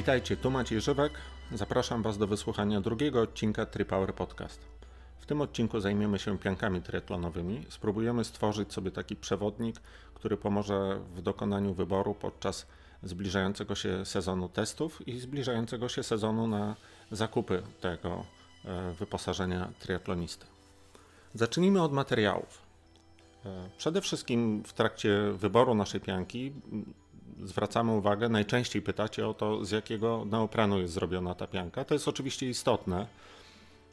Witajcie, tu Maciej Żywek. Zapraszam Was do wysłuchania drugiego odcinka TriPower Podcast. W tym odcinku zajmiemy się piankami triatlonowymi. Spróbujemy stworzyć sobie taki przewodnik, który pomoże w dokonaniu wyboru podczas zbliżającego się sezonu testów i zbliżającego się sezonu na zakupy tego e, wyposażenia triatlonisty. Zacznijmy od materiałów. E, przede wszystkim w trakcie wyboru naszej pianki zwracamy uwagę, najczęściej pytacie o to, z jakiego neoprenu jest zrobiona ta pianka. To jest oczywiście istotne.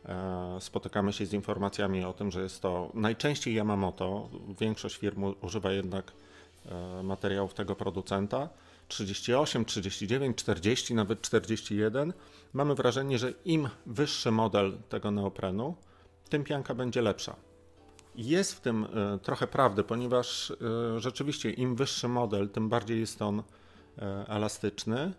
E, spotykamy się z informacjami o tym, że jest to najczęściej Yamamoto. Większość firm używa jednak e, materiałów tego producenta. 38, 39, 40, nawet 41. Mamy wrażenie, że im wyższy model tego neoprenu, tym pianka będzie lepsza. Jest w tym e, trochę prawdy, ponieważ e, rzeczywiście im wyższy model, tym bardziej jest on e, elastyczny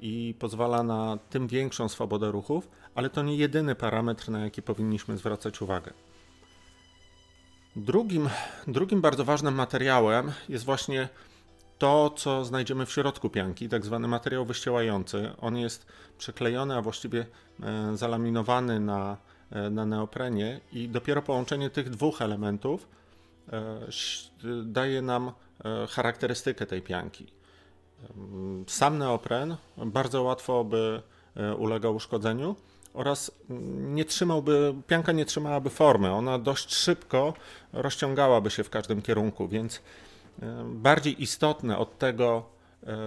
i pozwala na tym większą swobodę ruchów, ale to nie jedyny parametr, na jaki powinniśmy zwracać uwagę. Drugim, drugim bardzo ważnym materiałem jest właśnie to, co znajdziemy w środku pianki, tak zwany materiał wyściełający. On jest przeklejony, a właściwie zalaminowany na na neoprenie i dopiero połączenie tych dwóch elementów e, daje nam e, charakterystykę tej pianki. Sam neopren bardzo łatwo by ulegał uszkodzeniu oraz nie trzymałby, pianka nie trzymałaby formy, ona dość szybko rozciągałaby się w każdym kierunku, więc bardziej istotne od tego,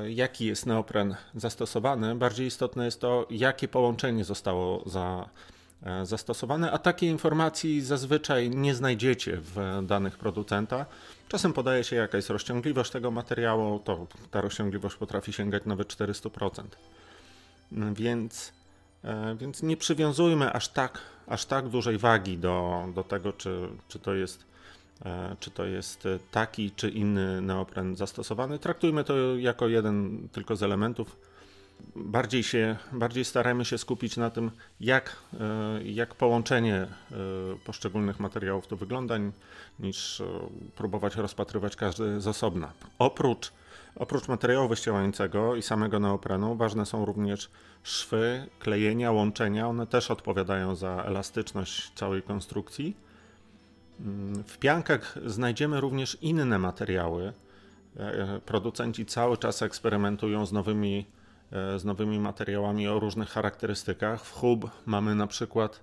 jaki jest neopren zastosowany, bardziej istotne jest to, jakie połączenie zostało za, E, zastosowane, a takiej informacji zazwyczaj nie znajdziecie w danych producenta. Czasem podaje się jaka jest rozciągliwość tego materiału, to ta rozciągliwość potrafi sięgać nawet 400%. Więc, e, więc nie przywiązujmy aż tak, aż tak dużej wagi do, do tego, czy, czy, to jest, e, czy to jest taki czy inny neopren zastosowany. Traktujmy to jako jeden tylko z elementów bardziej, się, bardziej staramy się skupić na tym, jak, e, jak połączenie e, poszczególnych materiałów to wygląda, niż e, próbować rozpatrywać każdy z osobna. Oprócz, oprócz materiału wyścielającego i samego neoprenu, ważne są również szwy, klejenia, łączenia. One też odpowiadają za elastyczność całej konstrukcji. Mm, w piankach znajdziemy również inne materiały. Producenci cały czas eksperymentują z nowymi z nowymi materiałami o różnych charakterystykach. W hub mamy na przykład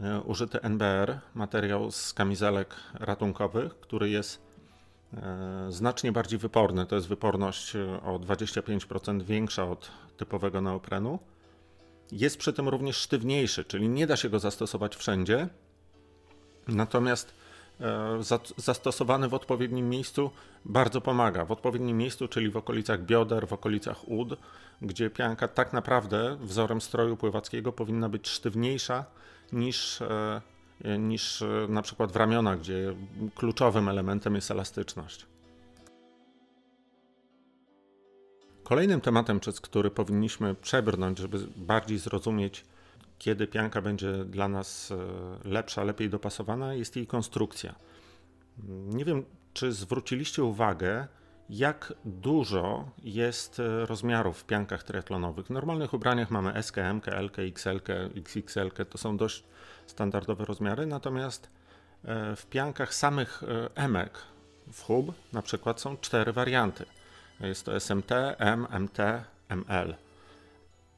e, użyty NBR, materiał z kamizelek ratunkowych, który jest e, znacznie bardziej wyporny. To jest wyporność o 25% większa od typowego neoprenu. Jest przy tym również sztywniejszy, czyli nie da się go zastosować wszędzie. Natomiast zastosowany w odpowiednim miejscu bardzo pomaga. W odpowiednim miejscu, czyli w okolicach bioder, w okolicach ud, gdzie pianka tak naprawdę wzorem stroju pływackiego powinna być sztywniejsza niż, e, niż e, na przykład w ramionach, gdzie kluczowym elementem jest elastyczność. Kolejnym tematem, przez który powinniśmy przebrnąć, żeby bardziej zrozumieć, kiedy pianka będzie dla nas e, lepsza, lepiej dopasowana, jest jej konstrukcja. Nie wiem, czy zwróciliście uwagę, jak dużo jest e, rozmiarów w piankach triatlonowych. W normalnych ubraniach mamy SK, MK, LK, XL, XXL, to są dość standardowe rozmiary, natomiast e, w piankach samych emek w hub na przykład są cztery warianty. Jest to SMT, M, MT, ML.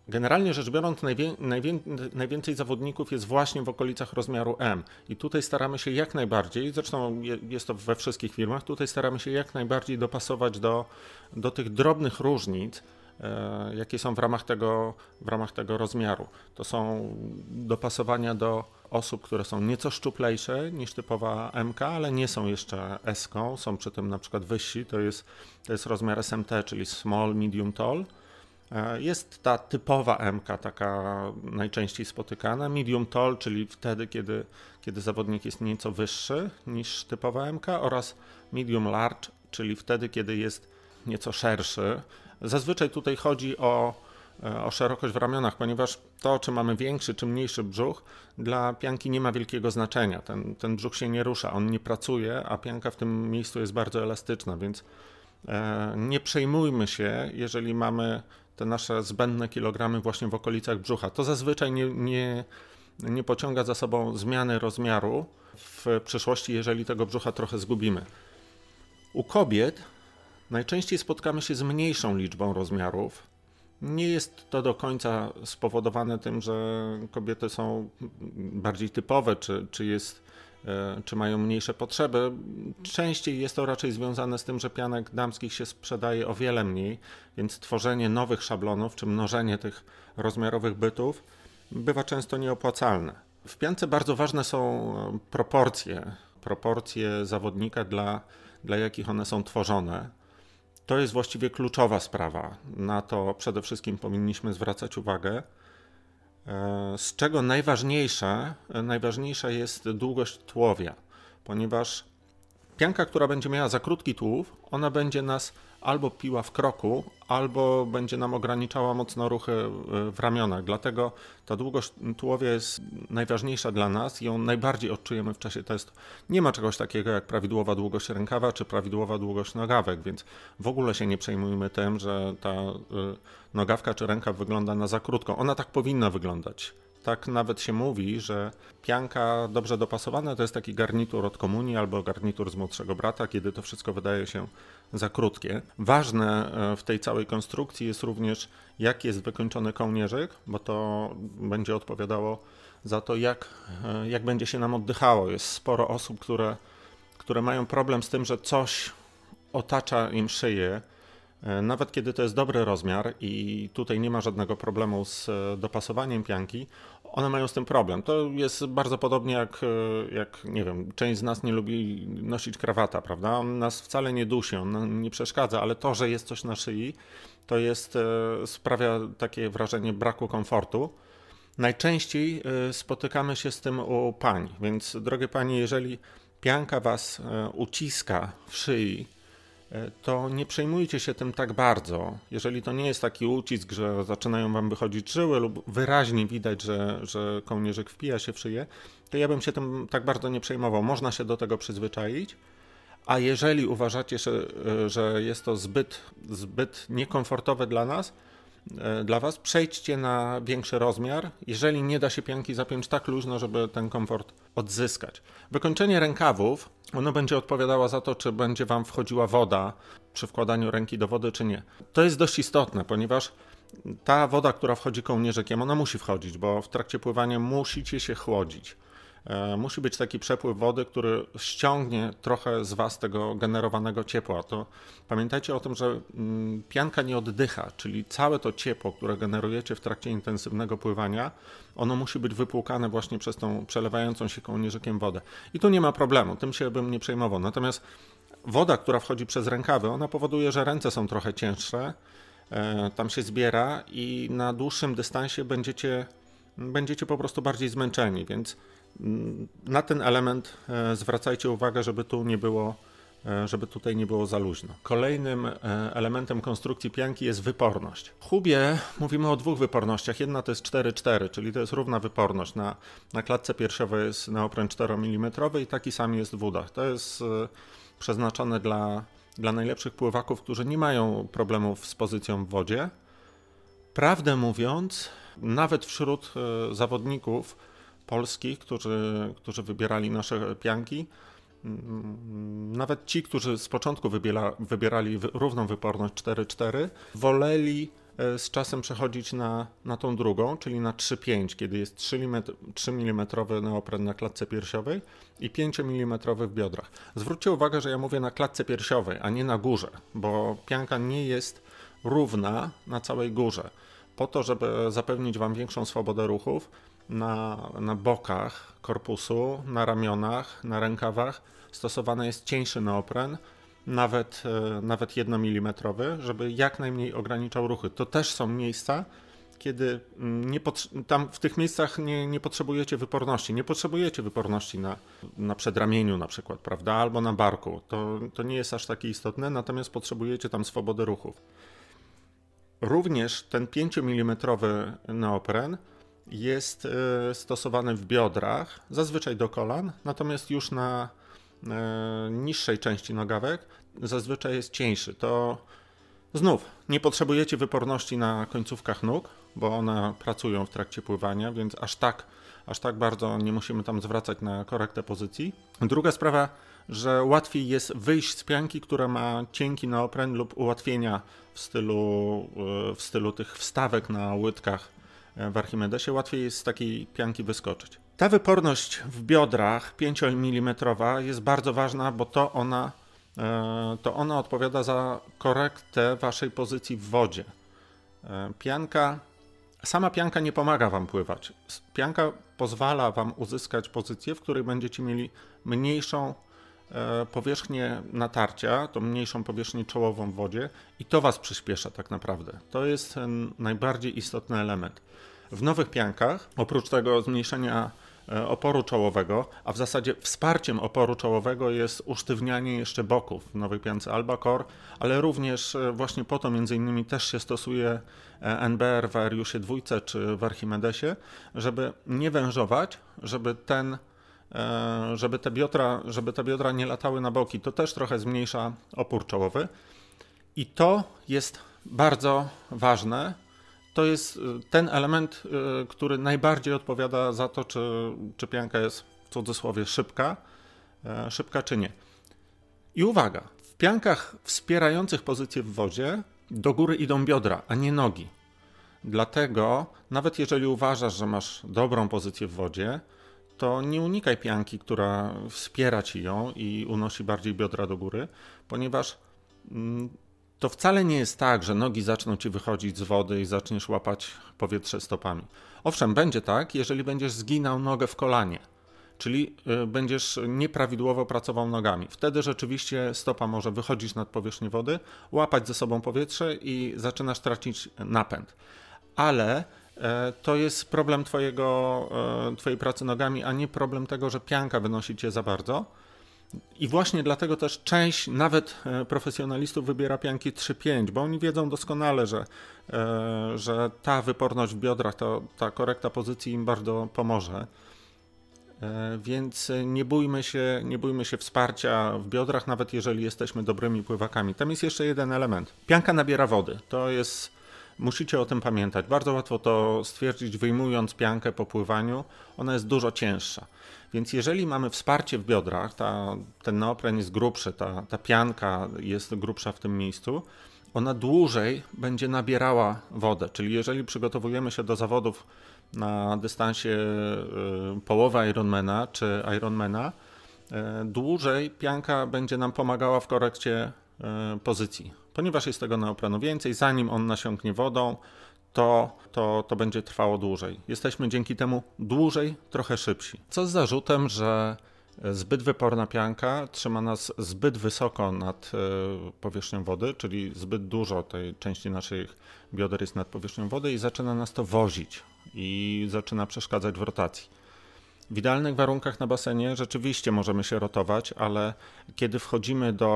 Generalnie rzecz biorąc, najwię, najwię, najwięcej zawodników jest właśnie w okolicach rozmiaru M. I tutaj staramy się jak najbardziej, zresztą jest to we wszystkich firmach, tutaj staramy się jak najbardziej dopasować do, do tych drobnych różnic, e, jakie są w ramach, tego, w ramach tego rozmiaru. To są dopasowania do osób, które są nieco szczuplejsze niż typowa MK, ale nie są jeszcze S, są przy tym na przykład wyżsi, to jest, to jest rozmiar SMT, czyli Small, Medium, Tall jest ta typowa MK, taka najczęściej spotykana, medium tall, czyli wtedy, kiedy, kiedy zawodnik jest nieco wyższy niż typowa MK, oraz medium large, czyli wtedy, kiedy jest nieco szerszy. Zazwyczaj tutaj chodzi o, e, o szerokość w ramionach, ponieważ to, czy mamy większy czy mniejszy brzuch, dla pianki nie ma wielkiego znaczenia. Ten, ten brzuch się nie rusza, on nie pracuje, a pianka w tym miejscu jest bardzo elastyczna, więc E, nie przejmujmy się, jeżeli mamy te nasze zbędne kilogramy właśnie w okolicach brzucha. To zazwyczaj nie, nie, nie pociąga za sobą zmiany rozmiaru w przyszłości, jeżeli tego brzucha trochę zgubimy. U kobiet najczęściej spotkamy się z mniejszą liczbą rozmiarów. Nie jest to do końca spowodowane tym, że kobiety są bardziej typowe, czy, czy jest czy mają mniejsze potrzeby. Częściej jest to raczej związane z tym, że pianek damskich się sprzedaje o wiele mniej, więc tworzenie nowych szablonów czy mnożenie tych rozmiarowych bytów bywa często nieopłacalne. W piance bardzo ważne są e, proporcje, proporcje zawodnika, dla, dla jakich one są tworzone. To jest właściwie kluczowa sprawa. Na to przede wszystkim powinniśmy zwracać uwagę. E, z czego najważniejsze, e, najważniejsza jest długość tułowia, ponieważ pianka, która będzie miała za krótki tułów, ona będzie nas albo piła w kroku, albo będzie nam ograniczała mocno ruchy e, w ramionach. Dlatego ta długość tułowia jest najważniejsza dla nas i ją najbardziej odczujemy w czasie testu. Nie ma czegoś takiego jak prawidłowa długość rękawa czy prawidłowa długość nogawek, więc w ogóle się nie przejmujmy tym, że ta y, nogawka czy rękaw wygląda na za krótką. Ona tak powinna wyglądać. Tak nawet się mówi, że pianka dobrze dopasowana to jest taki garnitur od komunii albo garnitur z młodszego brata, kiedy to wszystko wydaje się za krótkie. Ważne e, w tej całej konstrukcji jest również, jak jest wykończony kołnierzyk, bo to będzie odpowiadało za to, jak, e, jak będzie się nam oddychało. Jest sporo osób, które, które mają problem z tym, że coś otacza im szyję, nawet kiedy to jest dobry rozmiar i tutaj nie ma żadnego problemu z dopasowaniem pianki, one mają z tym problem. To jest bardzo podobnie jak, e, jak, nie wiem, część z nas nie lubi nosić krawata, prawda? On nas wcale nie dusi, on nie przeszkadza, ale to, że jest coś na szyi, to jest, e, sprawia takie wrażenie braku komfortu. Najczęściej e, spotykamy się z tym u pań, więc drogie panie, jeżeli pianka was uciska w szyi, E, to nie przejmujcie się tym tak bardzo. Jeżeli to nie jest taki ucisk, że zaczynają wam wychodzić żyły lub wyraźnie widać, że, że kołnierzyk wpija się w szyję, to ja bym się tym tak bardzo nie przejmował. Można się do tego przyzwyczaić. A jeżeli uważacie, że, że jest to zbyt, zbyt niekomfortowe dla nas, e, dla Was, przejdźcie na większy rozmiar, jeżeli nie da się pianki zapiąć tak luźno, żeby ten komfort odzyskać. Wykończenie rękawów ono będzie odpowiadała za to, czy będzie Wam wchodziła woda przy wkładaniu ręki do wody, czy nie. To jest dość istotne, ponieważ ta woda, która wchodzi kołnierzykiem, ona musi wchodzić, bo w trakcie pływania musicie się chłodzić. E, musi być taki przepływ wody, który ściągnie trochę z Was tego generowanego ciepła. To pamiętajcie o tym, że mm, pianka nie oddycha, czyli całe to ciepło, które generujecie w trakcie intensywnego pływania, ono musi być wypłukane właśnie przez tą przelewającą się kołnierzykiem wodę. I tu nie ma problemu, tym się bym nie przejmował. Natomiast woda, która wchodzi przez rękawy, ona powoduje, że ręce są trochę cięższe, e, tam się zbiera i na dłuższym dystansie będziecie, będziecie po prostu bardziej zmęczeni, więc na ten element e, zwracajcie uwagę, żeby tu nie było, e, żeby tutaj nie było za luźno. Kolejnym e, elementem konstrukcji pianki jest wyporność. W hubie mówimy o dwóch wypornościach. Jedna to jest 4-4, czyli to jest równa wyporność. Na, na klatce piersiowej jest neopren 4 mm i taki sam jest w wódach. To jest przeznaczone dla, dla najlepszych pływaków, którzy nie mają problemów z pozycją w wodzie. Prawdę mówiąc, nawet wśród zawodników, polskich, którzy, którzy wybierali nasze pianki. Mm, nawet ci, którzy z początku wybiera, wybierali równą wyporność 4-4, woleli e, z czasem przechodzić na, na tą drugą, czyli na 3-5, kiedy jest 3 mm, 3 mm neopren na klatce piersiowej i 5 mm w biodrach. Zwróćcie uwagę, że ja mówię na klatce piersiowej, a nie na górze, bo pianka nie jest równa na całej górze. Po to, żeby zapewnić Wam większą swobodę ruchów, na, na bokach korpusu, na ramionach, na rękawach stosowany jest cieńszy neopren, nawet, e, nawet 1 mm, żeby jak najmniej ograniczał ruchy. To też są miejsca, kiedy mm, nie tam w tych miejscach nie, nie potrzebujecie wyporności. Nie potrzebujecie wyporności na, na przedramieniu na przykład, prawda, albo na barku. To, to nie jest aż takie istotne, natomiast potrzebujecie tam swobody ruchów. Również ten 5 mm neopren jest e, stosowany w biodrach, zazwyczaj do kolan, natomiast już na e, niższej części nogawek zazwyczaj jest cieńszy. To Znów, nie potrzebujecie wyporności na końcówkach nóg, bo one pracują w trakcie pływania, więc aż tak, aż tak bardzo nie musimy tam zwracać na korektę pozycji. Druga sprawa, że łatwiej jest wyjść z pianki, która ma cienki neopren lub ułatwienia w stylu, w stylu tych wstawek na łydkach w Archimedesie, łatwiej jest z takiej pianki wyskoczyć. Ta wyporność w biodrach 5 mm jest bardzo ważna, bo to ona, e, to ona odpowiada za korektę waszej pozycji w wodzie. E, pianka, sama pianka nie pomaga wam pływać. Pianka pozwala wam uzyskać pozycję, w której będziecie mieli mniejszą e, powierzchnię natarcia, tą mniejszą powierzchnię czołową w wodzie i to was przyspiesza tak naprawdę. To jest najbardziej istotny element. W nowych piankach, oprócz tego zmniejszenia e, oporu czołowego, a w zasadzie wsparciem oporu czołowego jest usztywnianie jeszcze boków w nowej piance Albacore, ale również e, właśnie po to między innymi też się stosuje e, NBR w Ariusie dwójce czy w Archimedesie, żeby nie wężować, żeby ten żeby te biodra, żeby te biodra nie latały na boki. To też trochę zmniejsza opór czołowy. I to jest bardzo ważne, to jest y, ten element, y, który najbardziej odpowiada za to, czy, czy pianka jest w cudzysłowie szybka, e, szybka czy nie. I uwaga, w piankach wspierających pozycję w wodzie do góry idą biodra, a nie nogi. Dlatego, nawet jeżeli uważasz, że masz dobrą pozycję w wodzie, to nie unikaj pianki, która wspiera ci ją i unosi bardziej biodra do góry, ponieważ mm, to wcale nie jest tak, że nogi zaczną ci wychodzić z wody i zaczniesz łapać powietrze stopami. Owszem, będzie tak, jeżeli będziesz zginał nogę w kolanie, czyli y, będziesz nieprawidłowo pracował nogami. Wtedy rzeczywiście stopa może wychodzić nad powierzchnię wody, łapać ze sobą powietrze i zaczynasz tracić napęd. Ale to jest problem twojego, e, twojej pracy nogami, a nie problem tego, że pianka wynosi cię za bardzo. I właśnie dlatego też część nawet e, profesjonalistów wybiera pianki 3-5, bo oni wiedzą doskonale, że, e, że ta wyporność w biodrach, to, ta korekta pozycji im bardzo pomoże. E, więc nie bójmy, się, nie bójmy się wsparcia w biodrach, nawet jeżeli jesteśmy dobrymi pływakami. Tam jest jeszcze jeden element. Pianka nabiera wody. To jest Musicie o tym pamiętać. Bardzo łatwo to stwierdzić, wyjmując piankę po pływaniu. Ona jest dużo cięższa. Więc jeżeli mamy wsparcie w biodrach, ta, ten neopren jest grubszy, ta, ta pianka jest grubsza w tym miejscu, ona dłużej będzie nabierała wodę. Czyli jeżeli przygotowujemy się do zawodów na dystansie y, połowy Ironmana czy Ironmana, y, dłużej pianka będzie nam pomagała w korekcie pozycji. Ponieważ jest tego neoprenu więcej, zanim on nasiąknie wodą, to, to, to będzie trwało dłużej. Jesteśmy dzięki temu dłużej, trochę szybsi. Co z zarzutem, że zbyt wyporna pianka trzyma nas zbyt wysoko nad e, powierzchnią wody, czyli zbyt dużo tej części naszych bioder jest nad powierzchnią wody i zaczyna nas to wozić i zaczyna przeszkadzać w rotacji. W idealnych warunkach na basenie rzeczywiście możemy się rotować, ale kiedy wchodzimy do,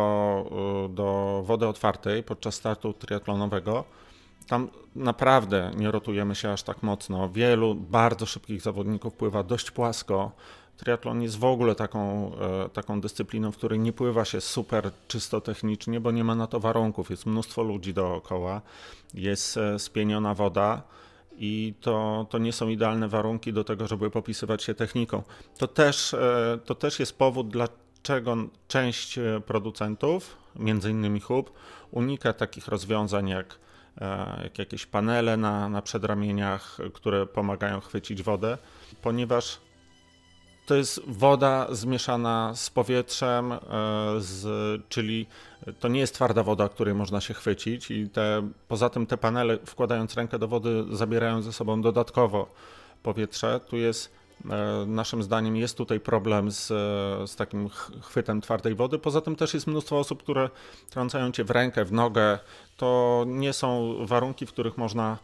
e, do wody otwartej podczas startu triatlonowego, tam naprawdę nie rotujemy się aż tak mocno. Wielu bardzo szybkich zawodników pływa dość płasko. Triatlon jest w ogóle taką, e, taką dyscypliną, w której nie pływa się super czysto technicznie, bo nie ma na to warunków. Jest mnóstwo ludzi dookoła, jest e, spieniona woda i to, to nie są idealne warunki do tego, żeby popisywać się techniką. To też, e, to też jest powód, dlaczego część producentów, między innymi Hub, unika takich rozwiązań jak E, jak jakieś panele na, na przedramieniach, które pomagają chwycić wodę, ponieważ to jest woda zmieszana z powietrzem, e, z, czyli to nie jest twarda woda, której można się chwycić i te, poza tym te panele wkładając rękę do wody zabierają ze sobą dodatkowo powietrze. Tu jest E, naszym zdaniem jest tutaj problem z, z takim chwytem twardej wody. Poza tym też jest mnóstwo osób, które trącają cię w rękę, w nogę. To nie są warunki, w których można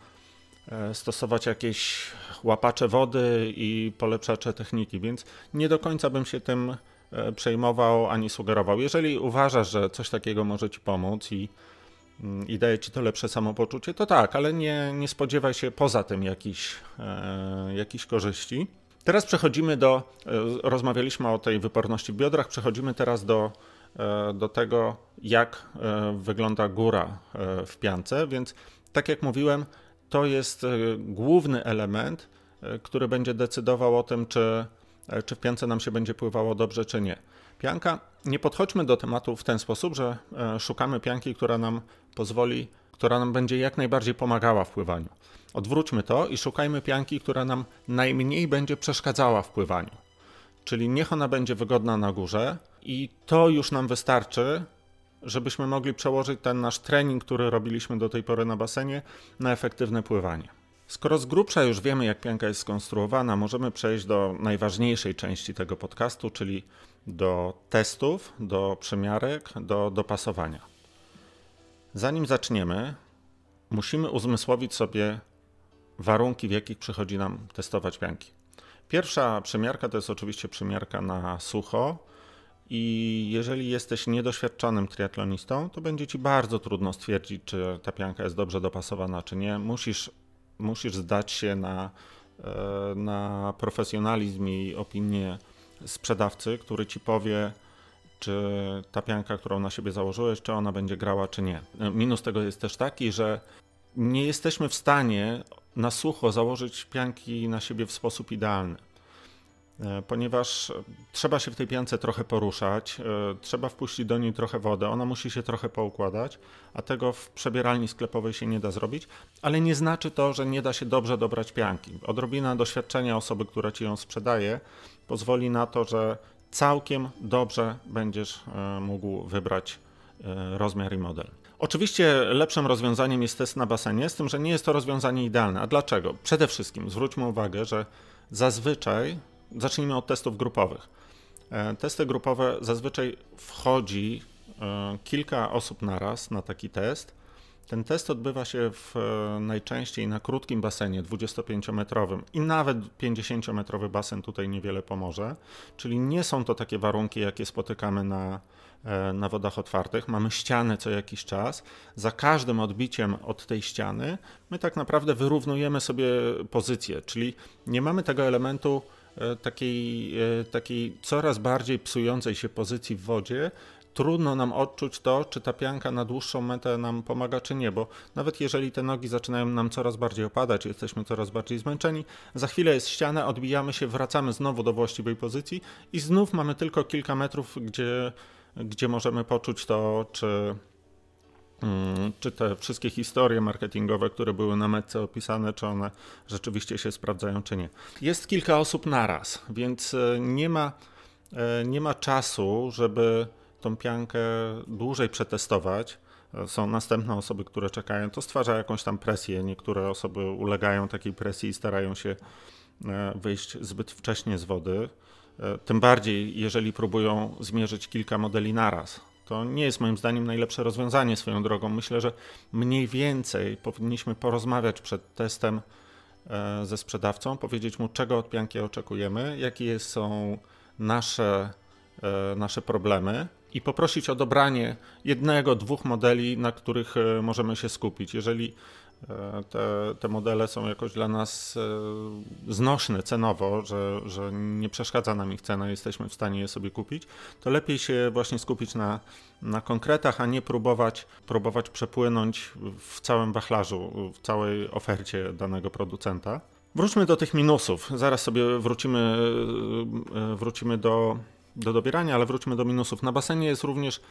stosować jakieś łapacze wody i polepszacze techniki, więc nie do końca bym się tym e, przejmował ani sugerował. Jeżeli uważasz, że coś takiego może ci pomóc i, mm, i daje ci to lepsze samopoczucie, to tak, ale nie, nie spodziewaj się poza tym jakichś, e, jakichś korzyści. Teraz przechodzimy do, e, rozmawialiśmy o tej wyporności w biodrach, przechodzimy teraz do do tego, jak wygląda góra w piance, więc tak jak mówiłem, to jest główny element, który będzie decydował o tym, czy, czy w piance nam się będzie pływało dobrze, czy nie. Pianka, nie podchodźmy do tematu w ten sposób, że szukamy pianki, która nam pozwoli, która nam będzie jak najbardziej pomagała w pływaniu. Odwróćmy to i szukajmy pianki, która nam najmniej będzie przeszkadzała w pływaniu. Czyli niech ona będzie wygodna na górze i to już nam wystarczy, żebyśmy mogli przełożyć ten nasz trening, który robiliśmy do tej pory na basenie, na efektywne pływanie. Skoro z grubsza już wiemy, jak pianka jest skonstruowana, możemy przejść do najważniejszej części tego podcastu, czyli do testów, do przymiarek, do dopasowania. Zanim zaczniemy, musimy uzmysłowić sobie warunki, w jakich przychodzi nam testować pianki. Pierwsza przymiarka to jest oczywiście przymiarka na sucho. I jeżeli jesteś niedoświadczonym triatlonistą, to będzie ci bardzo trudno stwierdzić, czy ta pianka jest dobrze dopasowana, czy nie. Musisz, musisz zdać się na, e, na profesjonalizm i opinię sprzedawcy, który ci powie, czy ta pianka, którą na siebie założyłeś, czy ona będzie grała, czy nie. E, minus tego jest też taki, że nie jesteśmy w stanie na sucho założyć pianki na siebie w sposób idealny. E, ponieważ trzeba się w tej piance trochę poruszać, e, trzeba wpuścić do niej trochę wodę, ona musi się trochę poukładać, a tego w przebieralni sklepowej się nie da zrobić, ale nie znaczy to, że nie da się dobrze dobrać pianki. Odrobina doświadczenia osoby, która ci ją sprzedaje, pozwoli na to, że całkiem dobrze będziesz e, mógł wybrać rozmiar i model. Oczywiście lepszym rozwiązaniem jest test na basenie, z tym, że nie jest to rozwiązanie idealne. A dlaczego? Przede wszystkim zwróćmy uwagę, że zazwyczaj, zacznijmy od testów grupowych. E, testy grupowe zazwyczaj wchodzi e, kilka osób naraz na taki test. Ten test odbywa się w, e, najczęściej na krótkim basenie 25-metrowym i nawet 50-metrowy basen tutaj niewiele pomoże, czyli nie są to takie warunki, jakie spotykamy na, na wodach otwartych, mamy ścianę co jakiś czas. Za każdym odbiciem od tej ściany my tak naprawdę wyrównujemy sobie pozycję, czyli nie mamy tego elementu takiej, e, takiej coraz bardziej psującej się pozycji w wodzie, trudno nam odczuć to, czy ta pianka na dłuższą metę nam pomaga, czy nie, bo nawet jeżeli te nogi zaczynają nam coraz bardziej opadać, jesteśmy coraz bardziej zmęczeni, za chwilę jest ściana, odbijamy się, wracamy znowu do właściwej pozycji i znów mamy tylko kilka metrów, gdzie gdzie możemy poczuć to, czy, czy te wszystkie historie marketingowe, które były na metce opisane, czy one rzeczywiście się sprawdzają, czy nie. Jest kilka osób naraz, więc e, nie ma, e, nie ma czasu, żeby tą piankę dłużej przetestować. E, są następne osoby, które czekają. To stwarza jakąś tam presję. Niektóre osoby ulegają takiej presji i starają się wyjść zbyt wcześnie z wody. Tym bardziej, jeżeli próbują zmierzyć kilka modeli naraz. To nie jest moim zdaniem najlepsze rozwiązanie swoją drogą. Myślę, że mniej więcej powinniśmy porozmawiać przed testem e, ze sprzedawcą, powiedzieć mu, czego od pianki oczekujemy, jakie są nasze, e, nasze problemy i poprosić o dobranie jednego, dwóch modeli, na których możemy się skupić. Jeżeli E, te, te modele są jakoś dla nas e, znośne cenowo, że, że nie przeszkadza nam ich cena, jesteśmy w stanie je sobie kupić, to lepiej się właśnie skupić na, na konkretach, a nie próbować, próbować przepłynąć w całym wachlarzu, w całej ofercie danego producenta. Wróćmy do tych minusów. Zaraz sobie wrócimy, e, wrócimy do, do dobierania, ale wróćmy do minusów. Na basenie jest również E,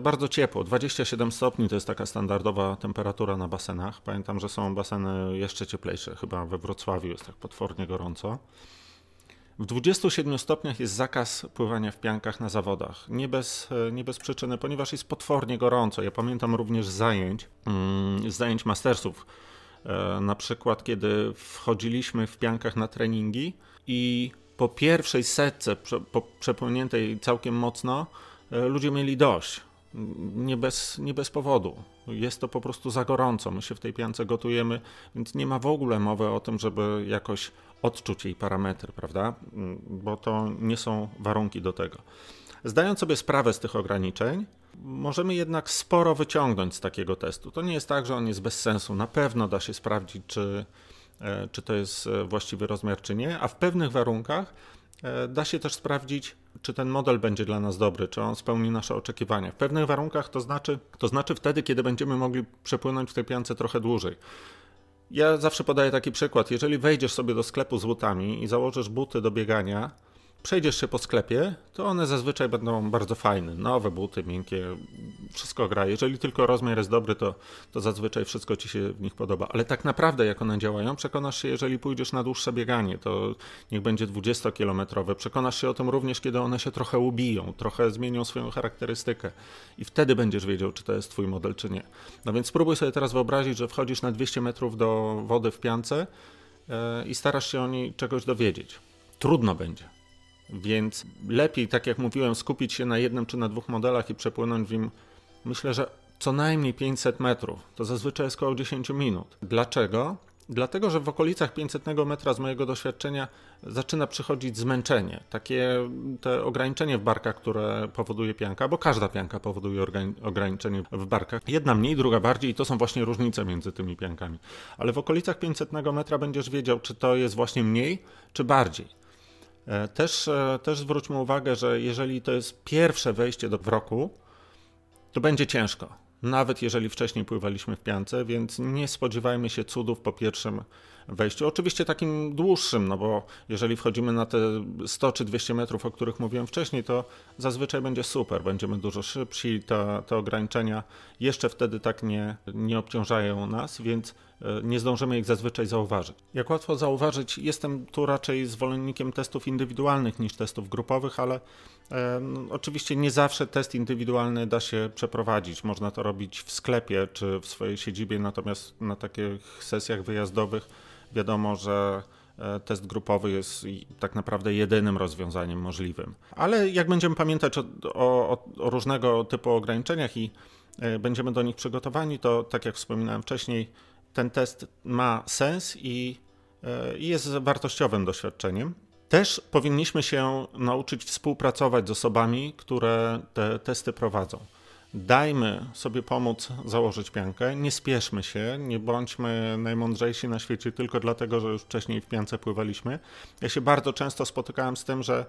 bardzo ciepło. 27 stopni to jest taka standardowa temperatura na basenach. Pamiętam, że są baseny jeszcze cieplejsze. Chyba we Wrocławiu jest tak potwornie gorąco. W 27 stopniach jest zakaz pływania w piankach na zawodach. Nie bez, e, nie bez przyczyny, ponieważ jest potwornie gorąco. Ja pamiętam również zajęć, mm, zajęć mastersów. E, na przykład, kiedy wchodziliśmy w piankach na treningi i po pierwszej setce, po przepłyniętej całkiem mocno, E, ludzie mieli dość. Nie bez, nie bez powodu. Jest to po prostu za gorąco. My się w tej piance gotujemy, więc nie ma w ogóle mowy o tym, żeby jakoś odczuć jej parametry, prawda? Bo to nie są warunki do tego. Zdając sobie sprawę z tych ograniczeń, możemy jednak sporo wyciągnąć z takiego testu. To nie jest tak, że on jest bez sensu. Na pewno da się sprawdzić, czy, e, czy to jest e, właściwy rozmiar, czy nie, a w pewnych warunkach da się też sprawdzić, czy ten model będzie dla nas dobry, czy on spełni nasze oczekiwania. W pewnych warunkach to znaczy, to znaczy wtedy, kiedy będziemy mogli przepłynąć w tej piance trochę dłużej. Ja zawsze podaję taki przykład. Jeżeli wejdziesz sobie do sklepu z butami i założysz buty do biegania, przejdziesz się po sklepie, to one zazwyczaj będą bardzo fajne. Nowe buty, miękkie, wszystko gra. Jeżeli tylko rozmiar jest dobry, to, to zazwyczaj wszystko ci się w nich podoba. Ale tak naprawdę, jak one działają, przekonasz się, jeżeli pójdziesz na dłuższe bieganie, to niech będzie 20-kilometrowe. Przekonasz się o tym również, kiedy one się trochę ubiją, trochę zmienią swoją charakterystykę. I wtedy będziesz wiedział, czy to jest twój model, czy nie. No więc spróbuj sobie teraz wyobrazić, że wchodzisz na 200 metrów do wody w piance yy, i starasz się o niej czegoś dowiedzieć. Trudno będzie więc lepiej, tak jak mówiłem, skupić się na jednym czy na dwóch modelach i przepłynąć w nim, myślę, że co najmniej 500 metrów. To zazwyczaj jest około 10 minut. Dlaczego? Dlatego, że w okolicach 500 metra z mojego doświadczenia zaczyna przychodzić zmęczenie. Takie te ograniczenie w barkach, które powoduje pianka, bo każda pianka powoduje ograniczenie w barkach. Jedna mniej, druga bardziej i to są właśnie różnice między tymi piankami. Ale w okolicach 500 metra będziesz wiedział, czy to jest właśnie mniej, czy bardziej. E, też, e, też zwróćmy uwagę, że jeżeli to jest pierwsze wejście do wroku, to będzie ciężko. Nawet jeżeli wcześniej pływaliśmy w piance, więc nie spodziewajmy się cudów po pierwszym wejściu. Oczywiście takim dłuższym, no bo jeżeli wchodzimy na te 100 czy 200 metrów, o których mówiłem wcześniej, to zazwyczaj będzie super, będziemy dużo szybsi, te, te ograniczenia jeszcze wtedy tak nie, nie obciążają nas, więc nie zdążymy ich zazwyczaj zauważyć. Jak łatwo zauważyć, jestem tu raczej zwolennikiem testów indywidualnych niż testów grupowych, ale e, no, oczywiście nie zawsze test indywidualny da się przeprowadzić. Można to robić w sklepie czy w swojej siedzibie, natomiast na takich sesjach wyjazdowych wiadomo, że e, test grupowy jest tak naprawdę jedynym rozwiązaniem możliwym. Ale jak będziemy pamiętać o, o, o różnego typu ograniczeniach i e, będziemy do nich przygotowani, to tak jak wspominałem wcześniej, ten test ma sens i, e, i jest wartościowym doświadczeniem. Też powinniśmy się nauczyć współpracować z osobami, które te testy prowadzą dajmy sobie pomóc założyć piankę, nie spieszmy się, nie bądźmy najmądrzejsi na świecie tylko dlatego, że już wcześniej w piance pływaliśmy. Ja się bardzo często spotykałem z tym, że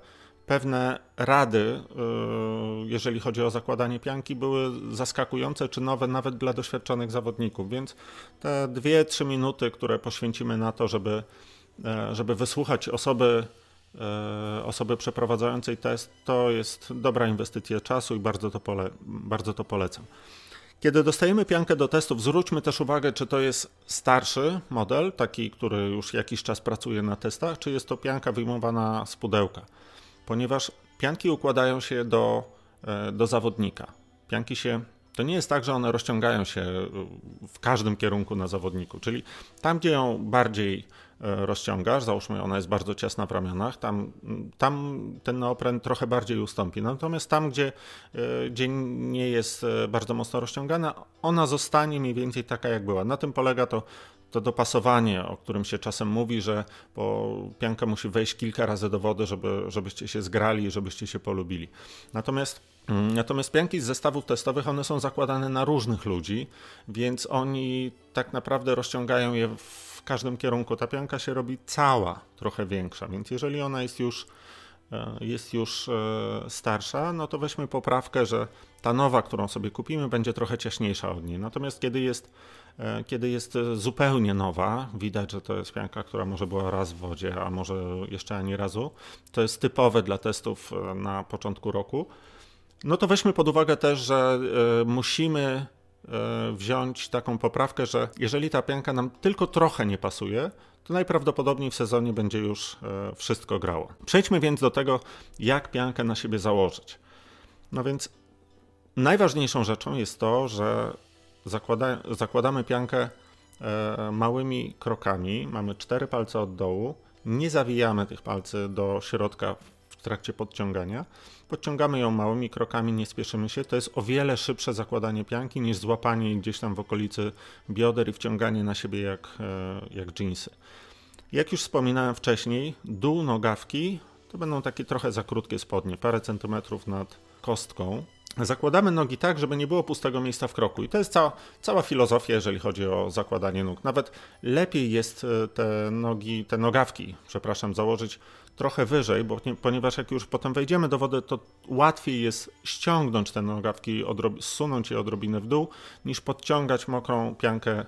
pewne rady, y, jeżeli chodzi o zakładanie pianki, były zaskakujące czy nowe nawet dla doświadczonych zawodników, więc te dwie, trzy minuty, które poświęcimy na to, żeby, e, żeby wysłuchać osoby, E, osoby przeprowadzającej test, to jest dobra inwestycja czasu i bardzo to, pole, bardzo to polecam. Kiedy dostajemy piankę do testów, zwróćmy też uwagę, czy to jest starszy model, taki, który już jakiś czas pracuje na testach, czy jest to pianka wyjmowana z pudełka, ponieważ pianki układają się do, e, do zawodnika. Pianki się to nie jest tak, że one rozciągają się w każdym kierunku na zawodniku, czyli tam, gdzie ją bardziej e, rozciągasz, załóżmy ona jest bardzo ciasna w ramionach, tam, tam ten neopren trochę bardziej ustąpi. Natomiast tam, gdzie, e, gdzie nie jest e, bardzo mocno rozciągana, ona zostanie mniej więcej taka, jak była. Na tym polega to, to dopasowanie, o którym się czasem mówi, że bo pianka musi wejść kilka razy do wody, żeby, żebyście się zgrali, żebyście się polubili. Natomiast Mm, natomiast pianki z zestawów testowych, one są zakładane na różnych ludzi, więc oni tak naprawdę rozciągają je w każdym kierunku. Ta pianka się robi cała trochę większa, więc jeżeli ona jest już, e, jest już e, starsza, no to weźmy poprawkę, że ta nowa, którą sobie kupimy, będzie trochę ciaśniejsza od niej. Natomiast kiedy jest, kiedy jest zupełnie nowa, widać, że to jest pianka, która może była raz w wodzie, a może jeszcze ani razu, to jest typowe dla testów na początku roku no to weźmy pod uwagę też, że y, musimy wziąć taką poprawkę, że jeżeli ta pianka nam tylko trochę nie pasuje, to najprawdopodobniej w sezonie będzie już wszystko grało. Przejdźmy więc do tego, jak piankę na siebie założyć. No więc najważniejszą rzeczą jest to, że zakłada, zakładamy piankę małymi krokami. Mamy cztery palce od dołu. Nie zawijamy tych palcy do środka w trakcie podciągania. Podciągamy ją małymi krokami, nie spieszymy się. To jest o wiele szybsze zakładanie pianki niż złapanie gdzieś tam w okolicy bioder i wciąganie na siebie jak, e, jak jeansy. Jak już wspominałem wcześniej, dół nogawki to będą takie trochę za krótkie spodnie, parę centymetrów nad kostką. Zakładamy nogi tak, żeby nie było pustego miejsca w kroku. I to jest cała, cała filozofia, jeżeli chodzi o zakładanie nóg. Nawet lepiej jest e, te nogi, te nogawki, przepraszam, założyć trochę wyżej, bo, ponieważ jak już potem wejdziemy do wody, to łatwiej jest ściągnąć te nogawki, zsunąć je odrobinę w dół, niż podciągać mokrą piankę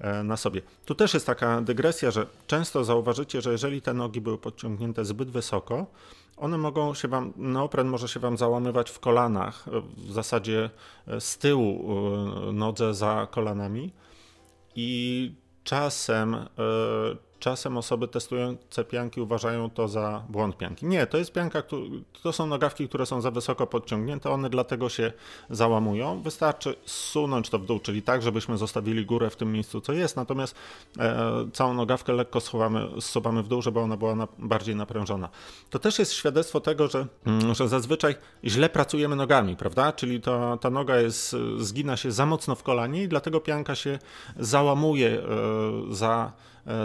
e, na sobie. Tu też jest taka dygresja, że często zauważycie, że jeżeli te nogi były podciągnięte zbyt wysoko, one mogą się wam, neopren może się wam załamywać w kolanach, w zasadzie e, z tyłu e, nodze za kolanami. I czasem Czasem osoby testujące pianki uważają to za błąd pianki. Nie, to jest pianka, to są nogawki, które są za wysoko podciągnięte, one dlatego się załamują. Wystarczy zsunąć to w dół, czyli tak, żebyśmy zostawili górę w tym miejscu, co jest, natomiast e, całą nogawkę lekko schowamy, zsuwamy w dół, żeby ona była na, bardziej naprężona. To też jest świadectwo tego, że, mm, że zazwyczaj źle pracujemy nogami, prawda? Czyli to, ta noga jest, zgina się za mocno w kolanie i dlatego pianka się załamuje e, za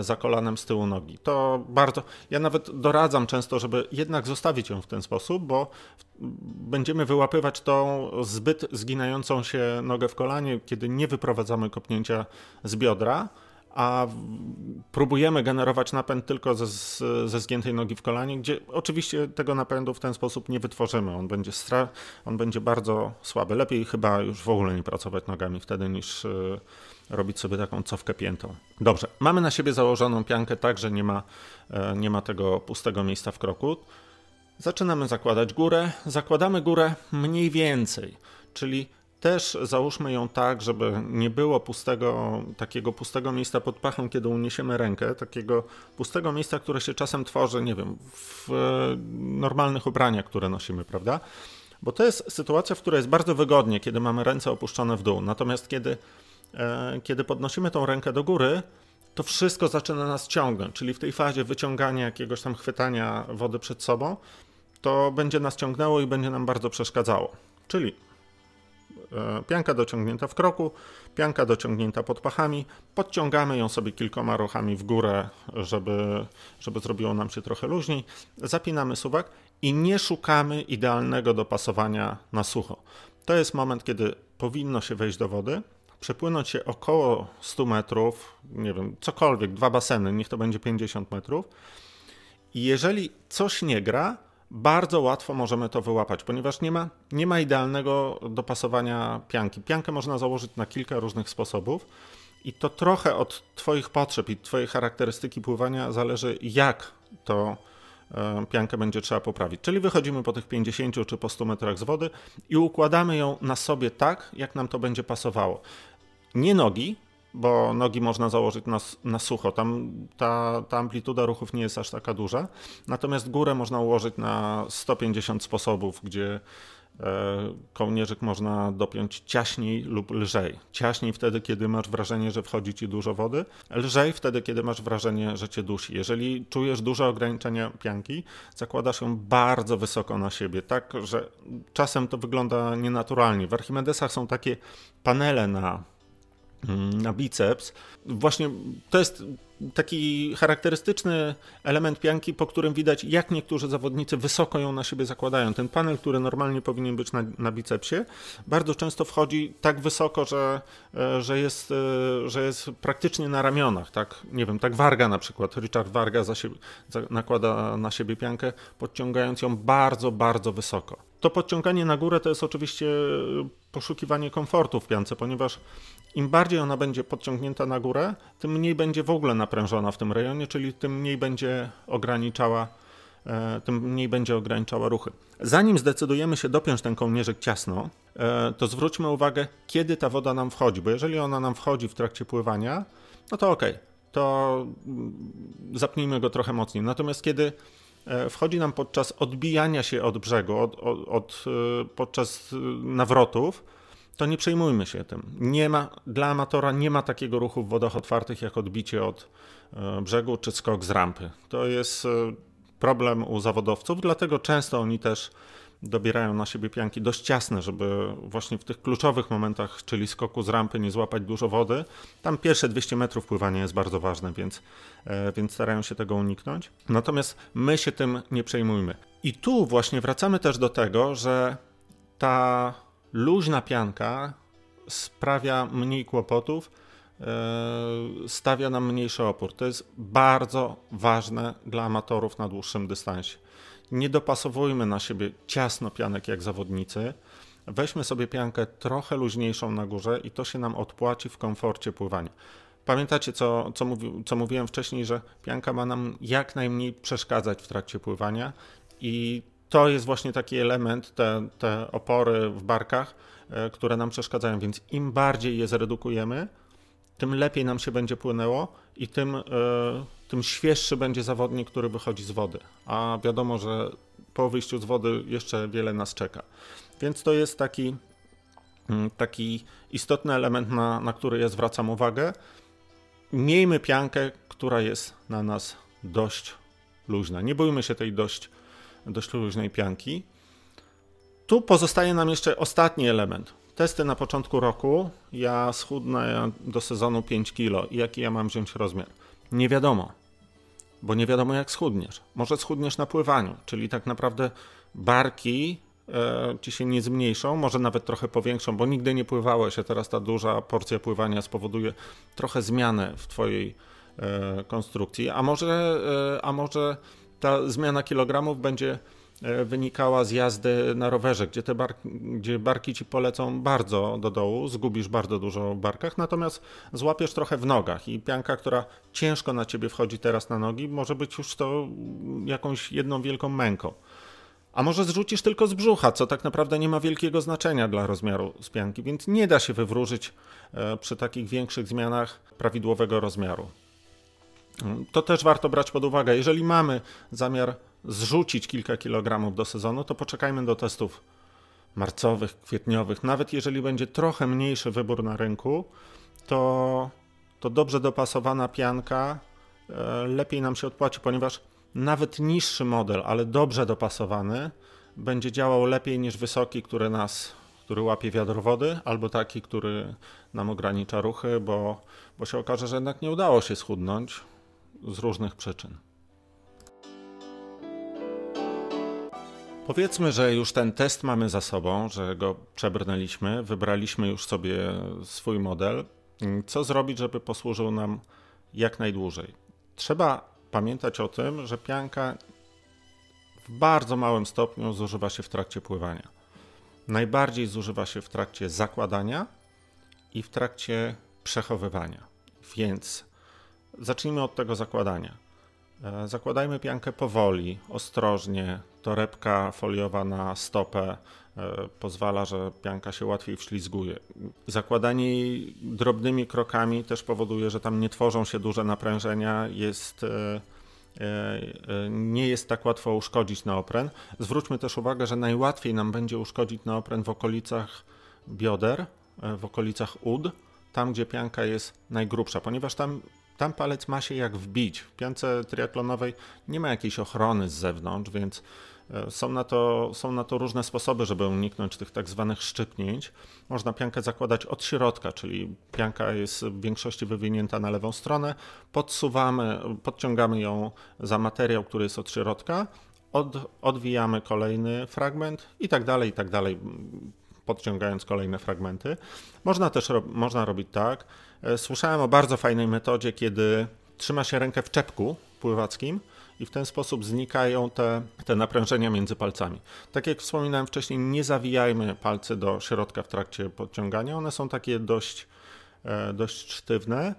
za kolanem z tyłu nogi. To bardzo. Ja nawet doradzam często, żeby jednak zostawić ją w ten sposób, bo będziemy wyłapywać tą zbyt zginającą się nogę w kolanie, kiedy nie wyprowadzamy kopnięcia z biodra a próbujemy generować napęd tylko ze, ze zgiętej nogi w kolanie, gdzie oczywiście tego napędu w ten sposób nie wytworzymy. On będzie, stra- on będzie bardzo słaby. Lepiej chyba już w ogóle nie pracować nogami wtedy niż y, robić sobie taką cofkę piętą. Dobrze, mamy na siebie założoną piankę tak, że nie ma, y, nie ma tego pustego miejsca w kroku. Zaczynamy zakładać górę. Zakładamy górę mniej więcej, czyli też załóżmy ją tak, żeby nie było pustego, takiego pustego miejsca pod pachą, kiedy uniesiemy rękę, takiego pustego miejsca, które się czasem tworzy, nie wiem, w normalnych ubraniach, które nosimy, prawda? Bo to jest sytuacja, w której jest bardzo wygodnie, kiedy mamy ręce opuszczone w dół. Natomiast kiedy, e, kiedy podnosimy tą rękę do góry, to wszystko zaczyna nas ciągnąć, czyli w tej fazie wyciągania jakiegoś tam chwytania wody przed sobą, to będzie nas ciągnęło i będzie nam bardzo przeszkadzało. Czyli E, pianka dociągnięta w kroku, pianka dociągnięta pod pachami. Podciągamy ją sobie kilkoma ruchami w górę, żeby, żeby zrobiło nam się trochę luźniej. Zapinamy suwak i nie szukamy idealnego dopasowania na sucho. To jest moment, kiedy powinno się wejść do wody, przepłynąć się około 100 metrów, nie wiem, cokolwiek, dwa baseny, niech to będzie 50 metrów. I jeżeli coś nie gra, bardzo łatwo możemy to wyłapać, ponieważ nie ma, nie ma idealnego dopasowania pianki. Piankę można założyć na kilka różnych sposobów i to trochę od Twoich potrzeb i Twojej charakterystyki pływania zależy, jak to e, piankę będzie trzeba poprawić. Czyli wychodzimy po tych 50 czy po 100 metrach z wody i układamy ją na sobie tak, jak nam to będzie pasowało. Nie nogi, bo nogi można założyć na, na sucho. Tam ta, ta amplituda ruchów nie jest aż taka duża. Natomiast górę można ułożyć na 150 sposobów, gdzie e, kołnierzyk można dopiąć ciaśniej lub lżej. Ciaśniej wtedy, kiedy masz wrażenie, że wchodzi ci dużo wody, lżej wtedy, kiedy masz wrażenie, że cię dusi. Jeżeli czujesz duże ograniczenia pianki, zakładasz ją bardzo wysoko na siebie, tak, że czasem to wygląda nienaturalnie. W Archimedesach są takie panele na na biceps. Właśnie to jest taki charakterystyczny element pianki, po którym widać, jak niektórzy zawodnicy wysoko ją na siebie zakładają. Ten panel, który normalnie powinien być na, na bicepsie, bardzo często wchodzi tak wysoko, że, e, że, jest, e, że jest praktycznie na ramionach. Tak, nie wiem, tak Warga na przykład. Richard Warga za siebie, za, nakłada na siebie piankę, podciągając ją bardzo, bardzo wysoko. To podciąganie na górę to jest oczywiście poszukiwanie komfortu w piance, ponieważ im bardziej ona będzie podciągnięta na górę, tym mniej będzie w ogóle naprężona w tym rejonie, czyli tym mniej będzie ograniczała, e, tym mniej będzie ograniczała ruchy. Zanim zdecydujemy się dopiąć ten kołnierzyk ciasno, e, to zwróćmy uwagę, kiedy ta woda nam wchodzi, bo jeżeli ona nam wchodzi w trakcie pływania, no to ok, to mm, zapnijmy go trochę mocniej. Natomiast kiedy e, wchodzi nam podczas odbijania się od brzegu, od, od, od, podczas nawrotów, to nie przejmujmy się tym. Nie ma, dla amatora nie ma takiego ruchu w wodach otwartych jak odbicie od e, brzegu czy skok z rampy. To jest e, problem u zawodowców, dlatego często oni też dobierają na siebie pianki dość ciasne, żeby właśnie w tych kluczowych momentach, czyli skoku z rampy, nie złapać dużo wody. Tam pierwsze 200 metrów pływania jest bardzo ważne, więc, e, więc starają się tego uniknąć. Natomiast my się tym nie przejmujmy. I tu właśnie wracamy też do tego, że ta luźna pianka sprawia mniej kłopotów, e, stawia nam mniejszy opór. To jest bardzo ważne dla amatorów na dłuższym dystansie. Nie dopasowujmy na siebie ciasno pianek jak zawodnicy. Weźmy sobie piankę trochę luźniejszą na górze i to się nam odpłaci w komforcie pływania. Pamiętacie, co, co, mówi, co mówiłem wcześniej, że pianka ma nam jak najmniej przeszkadzać w trakcie pływania i to jest właśnie taki element, te, te opory w barkach, e, które nam przeszkadzają, więc im bardziej je zredukujemy, tym lepiej nam się będzie płynęło i tym, e, tym świeższy będzie zawodnik, który wychodzi z wody. A wiadomo, że po wyjściu z wody jeszcze wiele nas czeka. Więc to jest taki, mm, taki istotny element, na, na który ja zwracam uwagę. Miejmy piankę, która jest na nas dość luźna. Nie bójmy się tej dość, dość luźnej pianki. Tu pozostaje nam jeszcze ostatni element. Testy na początku roku. Ja schudnę do sezonu 5 kg. Jaki ja mam wziąć rozmiar? Nie wiadomo, bo nie wiadomo jak schudniesz. Może schudniesz na pływaniu, czyli tak naprawdę barki e, ci się nie zmniejszą, może nawet trochę powiększą, bo nigdy nie pływałeś, a teraz ta duża porcja pływania spowoduje trochę zmianę w twojej e, konstrukcji. A może, e, a może ta zmiana kilogramów będzie wynikała z jazdy na rowerze, gdzie te barki, gdzie barki ci polecą bardzo do dołu, zgubisz bardzo dużo w barkach, natomiast złapiesz trochę w nogach i pianka, która ciężko na ciebie wchodzi teraz na nogi, może być już to jakąś jedną wielką męką. A może zrzucisz tylko z brzucha, co tak naprawdę nie ma wielkiego znaczenia dla rozmiaru spianki, więc nie da się wywróżyć e, przy takich większych zmianach prawidłowego rozmiaru. To też warto brać pod uwagę. Jeżeli mamy zamiar zrzucić kilka kilogramów do sezonu, to poczekajmy do testów marcowych, kwietniowych. Nawet jeżeli będzie trochę mniejszy wybór na rynku, to, to dobrze dopasowana pianka e, lepiej nam się odpłaci, ponieważ nawet niższy model, ale dobrze dopasowany, będzie działał lepiej niż wysoki, który nas, który łapie wiatr wody, albo taki, który nam ogranicza ruchy, bo, bo się okaże, że jednak nie udało się schudnąć z różnych przyczyn. Powiedzmy, że już ten test mamy za sobą, że go przebrnęliśmy, wybraliśmy już sobie swój model. Co zrobić, żeby posłużył nam jak najdłużej? Trzeba pamiętać o tym, że pianka w bardzo małym stopniu zużywa się w trakcie pływania. Najbardziej zużywa się w trakcie zakładania i w trakcie przechowywania. Więc zacznijmy od tego zakładania. E, zakładajmy piankę powoli, ostrożnie. Torebka foliowa na stopę e, pozwala, że pianka się łatwiej wślizguje. Zakładanie jej drobnymi krokami też powoduje, że tam nie tworzą się duże naprężenia, jest, e, nie jest tak łatwo uszkodzić neopren. Zwróćmy też uwagę, że najłatwiej nam będzie uszkodzić neopren w okolicach bioder, w okolicach ud, tam gdzie pianka jest najgrubsza, ponieważ tam tam palec ma się jak wbić. W piance triatlonowej nie ma jakiejś ochrony z zewnątrz, więc e, są na, to, są na to różne sposoby, żeby uniknąć tych tak zwanych szczypnięć. Można piankę zakładać od środka, czyli pianka jest w większości wywinięta na lewą stronę, podsuwamy, podciągamy ją za materiał, który jest od środka, od, odwijamy kolejny fragment i tak dalej, i tak dalej, podciągając kolejne fragmenty. Można też można robić tak, E, słyszałem o bardzo fajnej metodzie, kiedy trzyma się rękę w czepku pływackim i w ten sposób znikają te, te naprężenia między palcami. Tak jak wspominałem wcześniej, nie zawijajmy palcy do środka w trakcie podciągania. One są takie dość, e, dość sztywne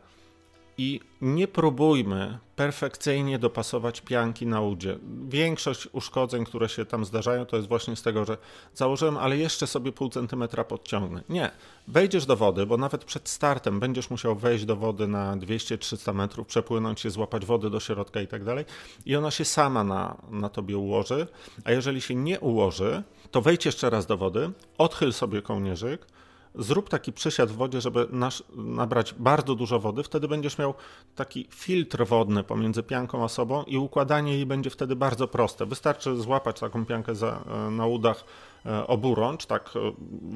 i nie próbujmy perfekcyjnie dopasować pianki na udzie. Większość uszkodzeń, które się tam zdarzają, to jest właśnie z tego, że założyłem, ale jeszcze sobie pół centymetra podciągnę. Nie. Wejdziesz do wody, bo nawet przed startem będziesz musiał wejść do wody na 200-300 metrów, przepłynąć się, złapać wody do środka i tak dalej. I ona się sama na, na tobie ułoży. A jeżeli się nie ułoży, to wejdź jeszcze raz do wody, odchyl sobie kołnierzyk, zrób taki przysiad w wodzie, żeby nasz, nabrać bardzo dużo wody, wtedy będziesz miał taki filtr wodny pomiędzy pianką a sobą i układanie jej będzie wtedy bardzo proste. Wystarczy złapać taką piankę za, e, na udach e, oburącz, tak e,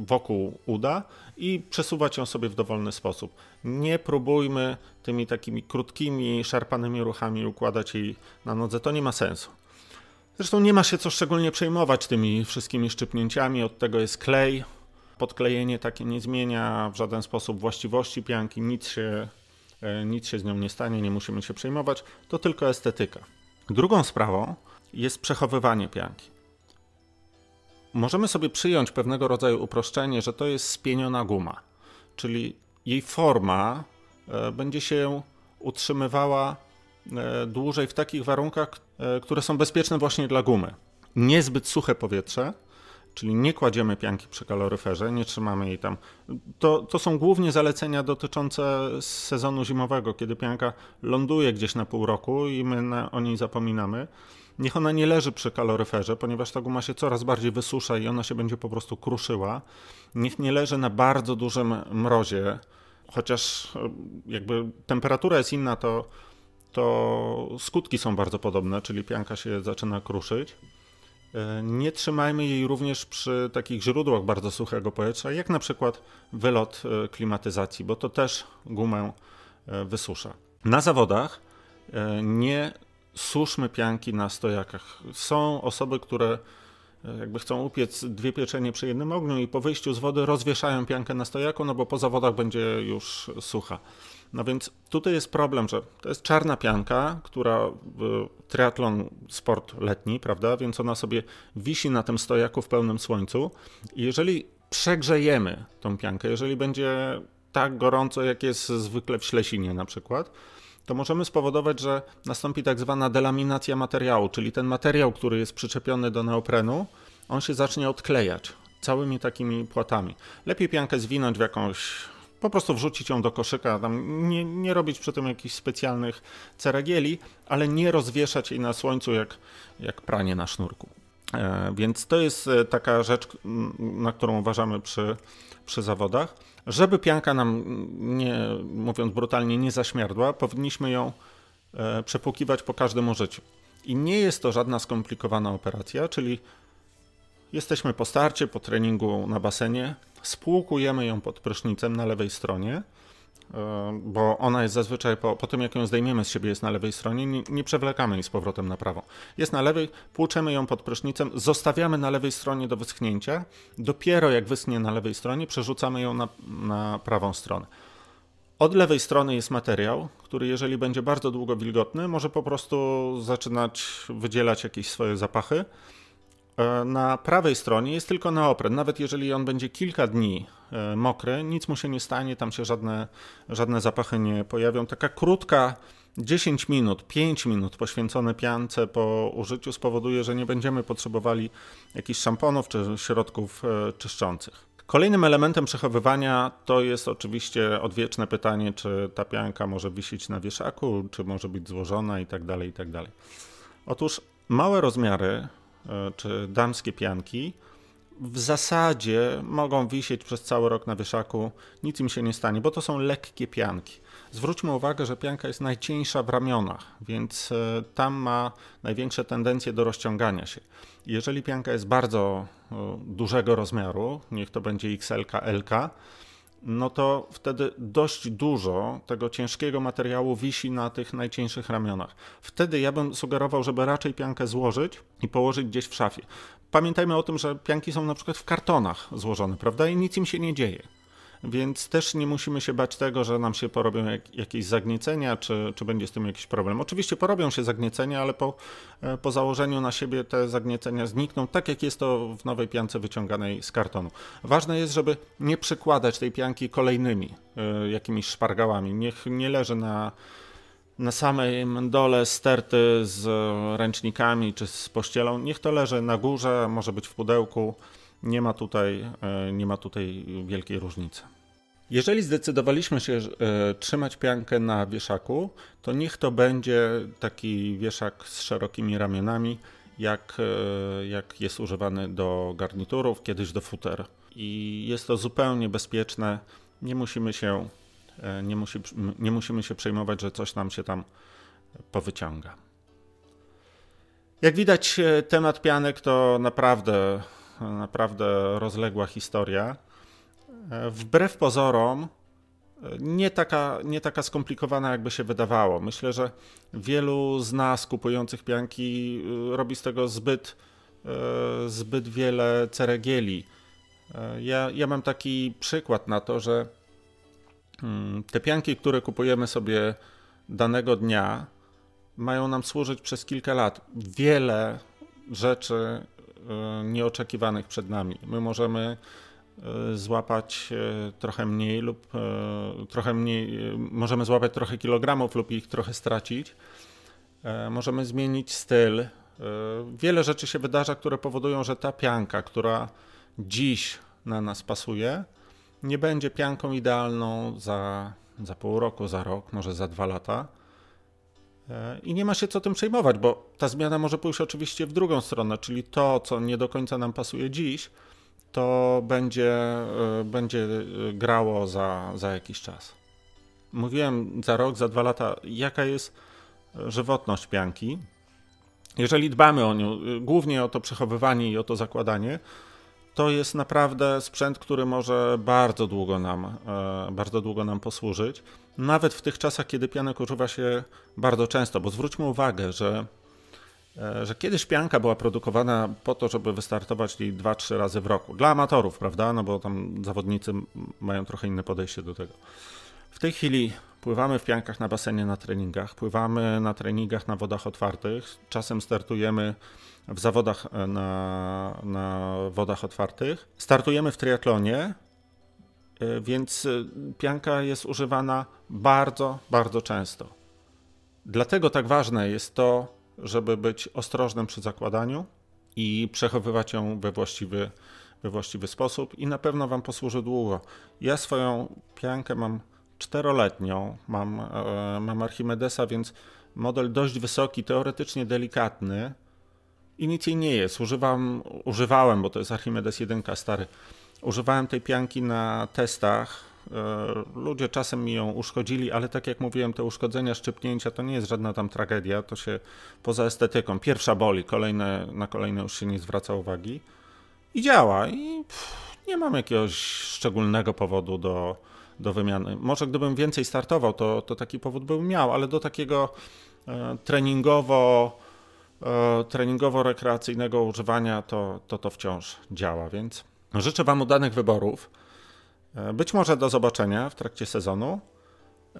wokół uda i przesuwać ją sobie w dowolny sposób. Nie próbujmy tymi takimi krótkimi, szarpanymi ruchami układać jej na nodze, to nie ma sensu. Zresztą nie ma się co szczególnie przejmować tymi wszystkimi szczypnięciami, od tego jest klej, Podklejenie takie nie zmienia w żaden sposób właściwości pianki, nic się, e, nic się z nią nie stanie, nie musimy się przejmować, to tylko estetyka. Drugą sprawą jest przechowywanie pianki. Możemy sobie przyjąć pewnego rodzaju uproszczenie, że to jest spieniona guma, czyli jej forma e, będzie się utrzymywała e, dłużej w takich warunkach, które są bezpieczne właśnie dla gumy. Niezbyt suche powietrze, czyli nie kładziemy pianki przy kaloryferze, nie trzymamy jej tam. To, to są głównie zalecenia dotyczące sezonu zimowego, kiedy pianka ląduje gdzieś na pół roku i my na, o niej zapominamy. Niech ona nie leży przy kaloryferze, ponieważ ta guma się coraz bardziej wysusza i ona się będzie po prostu kruszyła. Niech nie leży na bardzo dużym mrozie, chociaż e, jakby temperatura jest inna, to, to skutki są bardzo podobne, czyli pianka się zaczyna kruszyć. E, nie trzymajmy jej również przy takich źródłach bardzo suchego powietrza, jak na przykład wylot e, klimatyzacji, bo to też gumę e, wysusza. Na zawodach nie suszmy pianki na stojakach. Są osoby, które jakby chcą upiec dwie pieczenie przy jednym ogniu i po wyjściu z wody rozwieszają piankę na stojaku, no bo po zawodach będzie już sucha. No więc tutaj jest problem, że to jest czarna pianka, która triatlon sport letni, prawda? Więc ona sobie wisi na tym stojaku w pełnym słońcu. I jeżeli przegrzejemy tą piankę, jeżeli będzie tak gorąco, jak jest zwykle w Ślesinie na przykład, to możemy spowodować, że nastąpi tak zwana delaminacja materiału, czyli ten materiał, który jest przyczepiony do neoprenu, on się zacznie odklejać całymi takimi płatami. Lepiej piankę zwinąć w jakąś po prostu wrzucić ją do koszyka, tam nie, nie robić przy tym jakichś specjalnych ceregieli, ale nie rozwieszać jej na słońcu jak, jak pranie na sznurku. E, więc to jest e, taka rzecz, na którą uważamy przy, przy zawodach. Żeby pianka nam, nie, mówiąc brutalnie, nie zaśmierdła, powinniśmy ją e, przepłukiwać po każdym użyciu. I nie jest to żadna skomplikowana operacja, czyli jesteśmy po starcie, po treningu na basenie, spłukujemy ją pod prysznicem na lewej stronie, e, bo ona jest zazwyczaj po, po tym, jak ją zdejmiemy z siebie, jest na lewej stronie, nie, nie, przewlekamy jej z powrotem na prawą. Jest na lewej, płuczemy ją pod prysznicem, zostawiamy na lewej stronie do wyschnięcia, dopiero jak wyschnie na lewej stronie, przerzucamy ją na, na prawą stronę. Od lewej strony jest materiał, który jeżeli będzie bardzo długo wilgotny, może po prostu zaczynać wydzielać jakieś swoje zapachy. E, na prawej stronie jest tylko neopren. Nawet jeżeli on będzie kilka dni e, mokry, nic mu się nie stanie, tam się żadne, żadne zapachy nie pojawią. Taka krótka 10 minut, 5 minut poświęcone piance po użyciu spowoduje, że nie będziemy potrzebowali jakichś szamponów czy środków e, czyszczących. Kolejnym elementem przechowywania to jest oczywiście odwieczne pytanie, czy ta pianka może wisieć na wieszaku, czy może być złożona itd. Tak itd. Tak Otóż małe rozmiary czy damskie pianki w zasadzie mogą wisieć przez cały rok na wieszaku, nic im się nie stanie, bo to są lekkie pianki. Zwróćmy uwagę, że pianka jest najcieńsza w ramionach, więc e, tam ma największe tendencje do rozciągania się. Jeżeli pianka jest bardzo e, dużego rozmiaru, niech to będzie XL, LK, no to wtedy dość dużo tego ciężkiego materiału wisi na tych najcieńszych ramionach. Wtedy ja bym sugerował, żeby raczej piankę złożyć i położyć gdzieś w szafie. Pamiętajmy o tym, że pianki są na przykład w kartonach złożone, prawda? I nic im się nie dzieje więc też nie musimy się bać tego, że nam się porobią jak, jakieś zagniecenia, czy, czy będzie z tym jakiś problem. Oczywiście porobią się zagniecenia, ale po, e, po założeniu na siebie te zagniecenia znikną, tak jak jest to w nowej piance wyciąganej z kartonu. Ważne jest, żeby nie przykładać tej pianki kolejnymi y, jakimiś szpargałami. Niech nie leży na na samym dole sterty z ręcznikami czy z pościelą. Niech to leży na górze, może być w pudełku. Nie ma tutaj, e, nie ma tutaj wielkiej różnicy. Jeżeli zdecydowaliśmy się e, trzymać piankę na wieszaku, to niech to będzie taki wieszak z szerokimi ramionami, jak, e, jak jest używany do garniturów, kiedyś do futer. I jest to zupełnie bezpieczne. Nie musimy się, nie, musi, nie musimy się przejmować, że coś nam się tam powyciąga. Jak widać, temat pianek to naprawdę naprawdę rozległa historia. Wbrew pozorom, nie taka, nie taka skomplikowana, jakby się wydawało. Myślę, że wielu z nas kupujących pianki y, robi z tego zbyt, zbyt wiele ceregieli. E, ja, ja mam taki przykład na to, że mm, te pianki, które kupujemy sobie danego dnia, mają nam służyć przez kilka lat. Wiele rzeczy e, nieoczekiwanych przed nami. My możemy e, złapać trochę mniej lub trochę mniej, możemy złapać trochę kilogramów lub ich trochę stracić. Możemy zmienić styl. Wiele rzeczy się wydarza, które powodują, że ta pianka, która dziś na nas pasuje, nie będzie pianką idealną za, za pół roku, za rok, może za dwa lata. E, I nie ma się co tym przejmować, bo ta zmiana może pójść oczywiście w drugą stronę, czyli to, co nie do końca nam pasuje dziś, to będzie, e, będzie grało za, za jakiś czas. Mówiłem za rok, za dwa lata, jaka jest żywotność pianki. Jeżeli dbamy o nią, głównie o to przechowywanie i o to zakładanie, to jest naprawdę sprzęt, który może bardzo długo nam, e, bardzo długo nam posłużyć. Nawet w tych czasach, kiedy pianek używa się bardzo często, bo zwróćmy uwagę, że, e, że kiedyś pianka była produkowana po to, żeby wystartować jej 2-3 razy w roku. Dla amatorów, prawda? No bo tam zawodnicy mają trochę inne podejście do tego. W tej chwili pływamy w piankach na basenie na treningach, pływamy na treningach na wodach otwartych, czasem startujemy w zawodach e, na, na wodach otwartych. Startujemy w triatlonie, więc e, pianka jest używana bardzo, bardzo często. Dlatego tak ważne jest to, żeby być ostrożnym przy zakładaniu i przechowywać ją we właściwy, we właściwy sposób i na pewno Wam posłuży długo. Ja swoją piankę mam czteroletnią, mam, mam Archimedesa, więc model dość wysoki, teoretycznie delikatny, i nic jej nie jest. Używam, używałem, bo to jest Archimedes 1 stary. Używałem tej pianki na testach. E, ludzie czasem mi ją uszkodzili, ale tak jak mówiłem, te uszkodzenia, szczypnięcia to nie jest żadna tam tragedia, to się poza estetyką. Pierwsza boli, kolejne, na kolejne już się nie zwraca uwagi. I działa. I pff, nie mam jakiegoś szczególnego powodu do, do wymiany. Może gdybym więcej startował, to, to taki powód bym miał, ale do takiego e, treningowo E, treningowo-rekreacyjnego używania, to, to to wciąż działa, więc życzę Wam udanych wyborów. E, być może do zobaczenia w trakcie sezonu, e,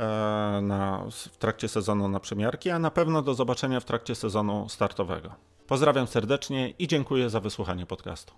na, w trakcie sezonu na przymiarki, a na pewno do zobaczenia w trakcie sezonu startowego. Pozdrawiam serdecznie i dziękuję za wysłuchanie podcastu.